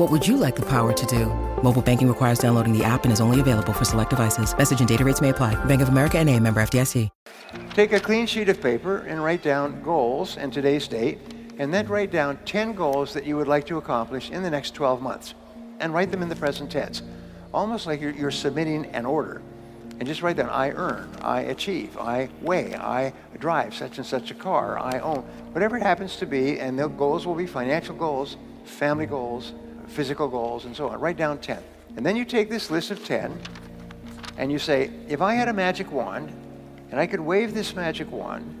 What would you like the power to do? Mobile banking requires downloading the app and is only available for select devices. Message and data rates may apply. Bank of America and a member FDIC. Take a clean sheet of paper and write down goals and today's date, and then write down 10 goals that you would like to accomplish in the next 12 months. And write them in the present tense, almost like you're, you're submitting an order. And just write down, I earn, I achieve, I weigh, I drive such and such a car, I own, whatever it happens to be, and the goals will be financial goals, family goals, physical goals, and so on. Write down 10. And then you take this list of 10 and you say, if I had a magic wand and I could wave this magic wand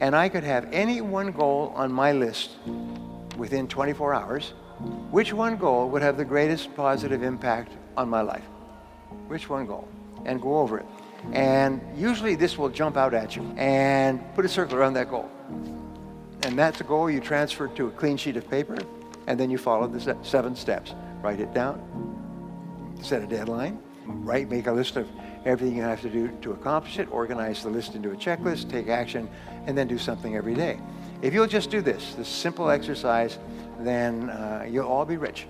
and I could have any one goal on my list within 24 hours, which one goal would have the greatest positive impact on my life? Which one goal? And go over it. And usually this will jump out at you and put a circle around that goal. And that's a goal you transfer to a clean sheet of paper and then you follow the seven steps. Write it down, set a deadline, write, make a list of everything you have to do to accomplish it, organize the list into a checklist, take action, and then do something every day. If you'll just do this, this simple exercise, then uh, you'll all be rich.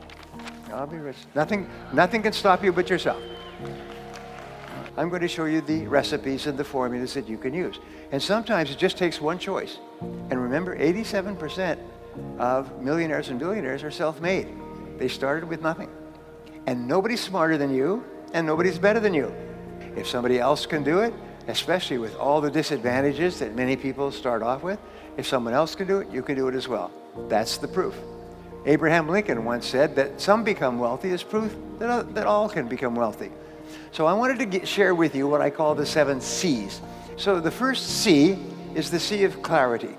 I'll be rich. Nothing, nothing can stop you but yourself. I'm going to show you the recipes and the formulas that you can use. And sometimes it just takes one choice. And remember, 87% of millionaires and billionaires are self-made. They started with nothing. And nobody's smarter than you, and nobody's better than you. If somebody else can do it, especially with all the disadvantages that many people start off with, if someone else can do it, you can do it as well. That's the proof. Abraham Lincoln once said that some become wealthy is proof that, uh, that all can become wealthy. So I wanted to get, share with you what I call the seven C's. So the first C is the C of clarity.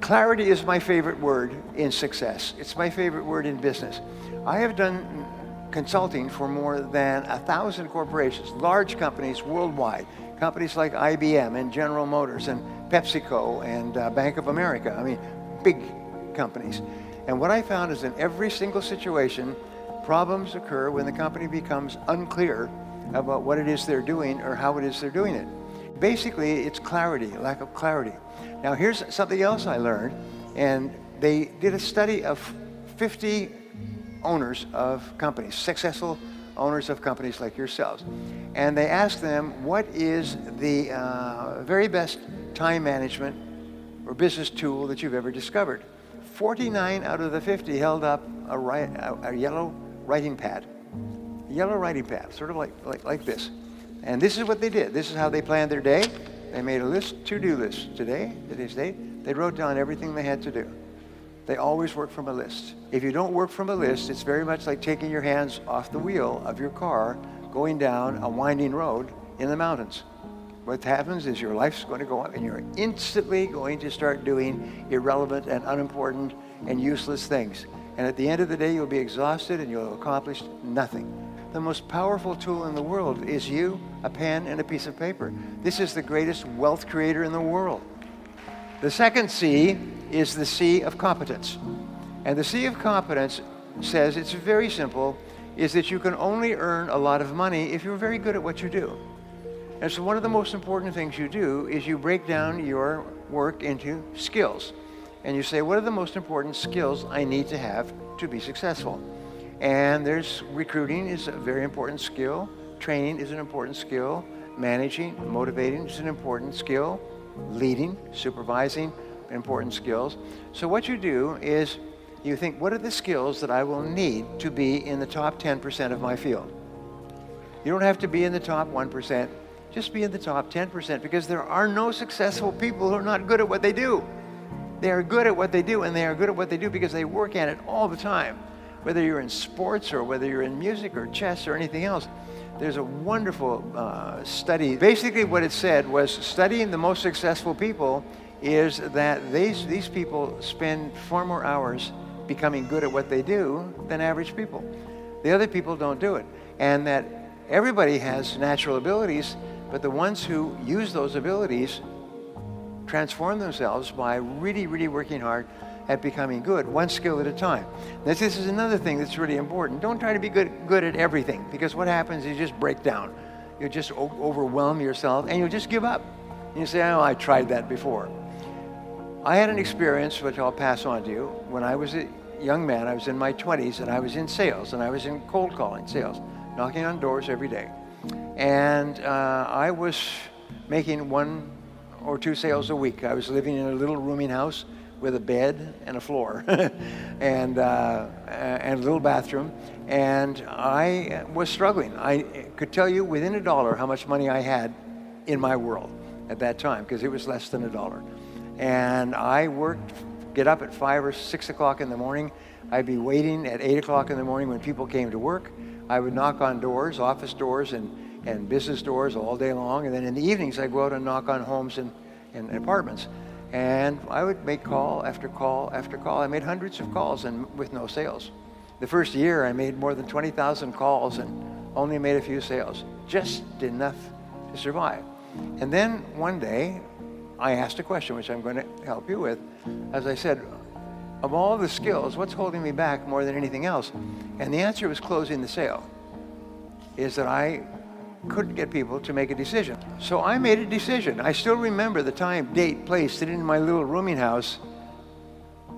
Clarity is my favorite word in success. It's my favorite word in business. I have done consulting for more than a thousand corporations, large companies worldwide, companies like IBM and General Motors and PepsiCo and uh, Bank of America. I mean, big companies. And what I found is in every single situation, problems occur when the company becomes unclear about what it is they're doing or how it is they're doing it. Basically, it's clarity, lack of clarity. Now, here's something else I learned, and they did a study of 50 owners of companies, successful owners of companies like yourselves. And they asked them, what is the uh, very best time management or business tool that you've ever discovered? 49 out of the 50 held up a, a, a yellow writing pad. A yellow writing pad, sort of like, like, like this. And this is what they did. This is how they planned their day. They made a list, to-do list. Today, today's date, they wrote down everything they had to do. They always work from a list. If you don't work from a list, it's very much like taking your hands off the wheel of your car going down a winding road in the mountains. What happens is your life's going to go up and you're instantly going to start doing irrelevant and unimportant and useless things. And at the end of the day, you'll be exhausted and you'll have accomplished nothing. The most powerful tool in the world is you, a pen, and a piece of paper. This is the greatest wealth creator in the world. The second C is the C of competence. And the C of competence says it's very simple, is that you can only earn a lot of money if you're very good at what you do. And so one of the most important things you do is you break down your work into skills. And you say, what are the most important skills I need to have to be successful? And there's recruiting is a very important skill. Training is an important skill. Managing, motivating is an important skill. Leading, supervising, important skills. So what you do is you think, what are the skills that I will need to be in the top 10% of my field? You don't have to be in the top 1%. Just be in the top 10% because there are no successful people who are not good at what they do. They are good at what they do, and they are good at what they do because they work at it all the time. Whether you're in sports or whether you're in music or chess or anything else, there's a wonderful uh, study. Basically, what it said was studying the most successful people is that these, these people spend far more hours becoming good at what they do than average people. The other people don't do it. And that everybody has natural abilities, but the ones who use those abilities transform themselves by really, really working hard at becoming good, one skill at a time. This, this is another thing that's really important. Don't try to be good, good at everything because what happens is you just break down. You just overwhelm yourself and you'll just give up. And you say, oh, I tried that before. I had an experience, which I'll pass on to you. When I was a young man, I was in my 20s and I was in sales and I was in cold calling sales, knocking on doors every day. And uh, I was making one or two sales a week. I was living in a little rooming house with a bed and a floor and, uh, and a little bathroom. And I was struggling. I could tell you within a dollar how much money I had in my world at that time because it was less than a dollar. And I worked, get up at five or six o'clock in the morning. I'd be waiting at eight o'clock in the morning when people came to work. I would knock on doors, office doors, and, and business doors all day long. And then in the evenings, I'd go out and knock on homes and, and apartments. And I would make call after call after call. I made hundreds of calls and with no sales. The first year, I made more than 20,000 calls and only made a few sales, just enough to survive. And then one day, I asked a question, which I'm going to help you with. As I said, of all the skills, what's holding me back more than anything else? And the answer was closing the sale. Is that I couldn't get people to make a decision. So I made a decision. I still remember the time, date, place, sitting in my little rooming house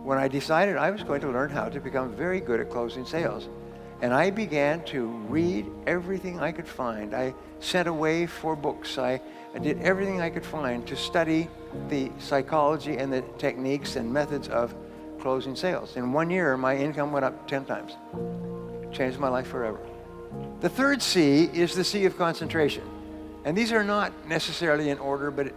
when I decided I was going to learn how to become very good at closing sales. And I began to read everything I could find. I sent away for books. I, I did everything I could find to study the psychology and the techniques and methods of closing sales. In one year, my income went up 10 times. Changed my life forever. The third C is the C of concentration. And these are not necessarily in order, but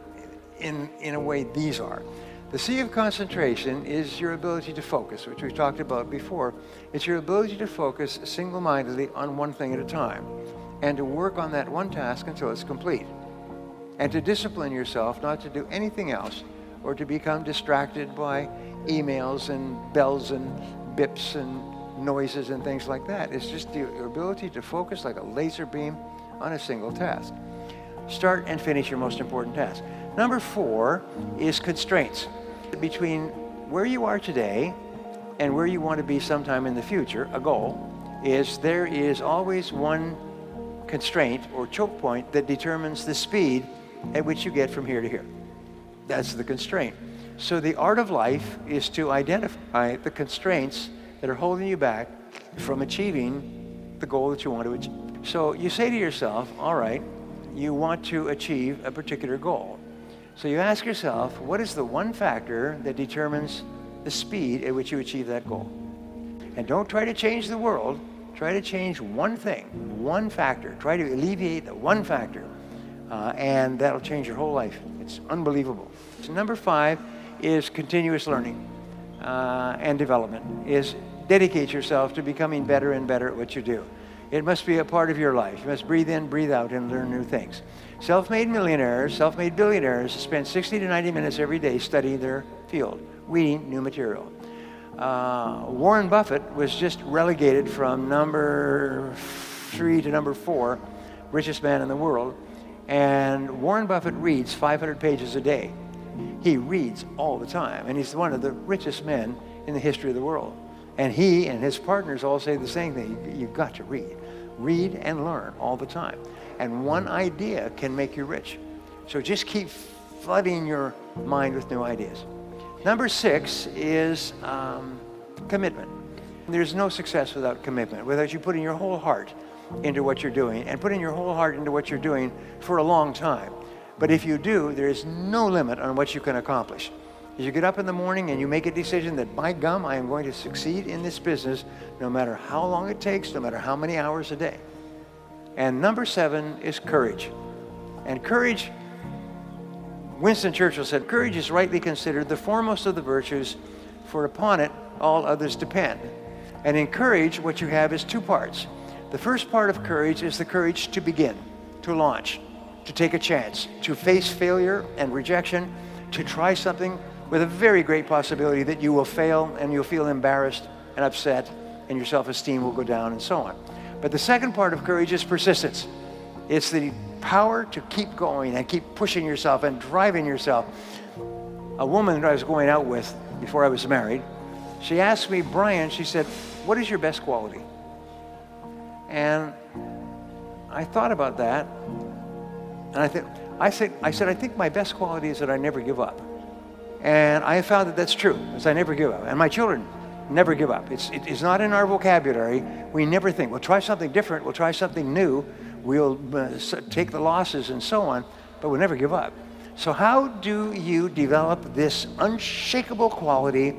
in, in a way, these are. The C of concentration is your ability to focus, which we've talked about before. It's your ability to focus single mindedly on one thing at a time and to work on that one task until it's complete. And to discipline yourself not to do anything else or to become distracted by emails and bells and bips and noises and things like that. It's just your ability to focus like a laser beam on a single task. Start and finish your most important task. Number four is constraints. Between where you are today and where you want to be sometime in the future, a goal, is there is always one constraint or choke point that determines the speed at which you get from here to here. That's the constraint. So the art of life is to identify the constraints that are holding you back from achieving the goal that you want to achieve. So you say to yourself, all right, you want to achieve a particular goal. So you ask yourself, what is the one factor that determines the speed at which you achieve that goal? And don't try to change the world. Try to change one thing, one factor. Try to alleviate the one factor. Uh, and that'll change your whole life. It's unbelievable. So number five is continuous learning uh, and development, is dedicate yourself to becoming better and better at what you do. It must be a part of your life. You must breathe in, breathe out, and learn new things. Self made millionaires, self made billionaires spend 60 to 90 minutes every day studying their field, reading new material. Uh, Warren Buffett was just relegated from number three to number four, richest man in the world. And Warren Buffett reads 500 pages a day. He reads all the time, and he's one of the richest men in the history of the world. And he and his partners all say the same thing. You've got to read. Read and learn all the time. And one idea can make you rich. So just keep flooding your mind with new ideas. Number six is um, commitment. There's no success without commitment, without you putting your whole heart into what you're doing and putting your whole heart into what you're doing for a long time. But if you do, there is no limit on what you can accomplish. You get up in the morning and you make a decision that, by gum, I am going to succeed in this business no matter how long it takes, no matter how many hours a day. And number seven is courage. And courage, Winston Churchill said, courage is rightly considered the foremost of the virtues, for upon it all others depend. And in courage, what you have is two parts. The first part of courage is the courage to begin, to launch, to take a chance, to face failure and rejection, to try something with a very great possibility that you will fail and you'll feel embarrassed and upset and your self-esteem will go down and so on. But the second part of courage is persistence. It's the power to keep going and keep pushing yourself and driving yourself. A woman that I was going out with before I was married, she asked me, Brian, she said, what is your best quality? And I thought about that, and I, think, I, said, I said, I think my best quality is that I never give up. And I have found that that's true, is I never give up. And my children never give up. It's, it, it's not in our vocabulary. We never think, we'll try something different, we'll try something new, we'll uh, take the losses and so on, but we'll never give up. So how do you develop this unshakable quality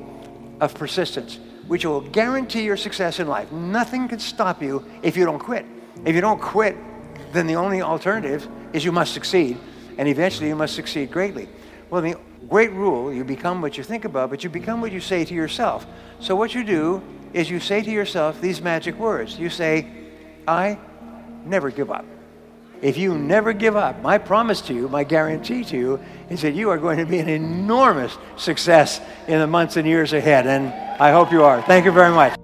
of persistence, which will guarantee your success in life? Nothing can stop you if you don't quit. If you don't quit, then the only alternative is you must succeed, and eventually you must succeed greatly. Well, the great rule, you become what you think about, but you become what you say to yourself. So what you do is you say to yourself these magic words. You say, I never give up. If you never give up, my promise to you, my guarantee to you, is that you are going to be an enormous success in the months and years ahead. And I hope you are. Thank you very much.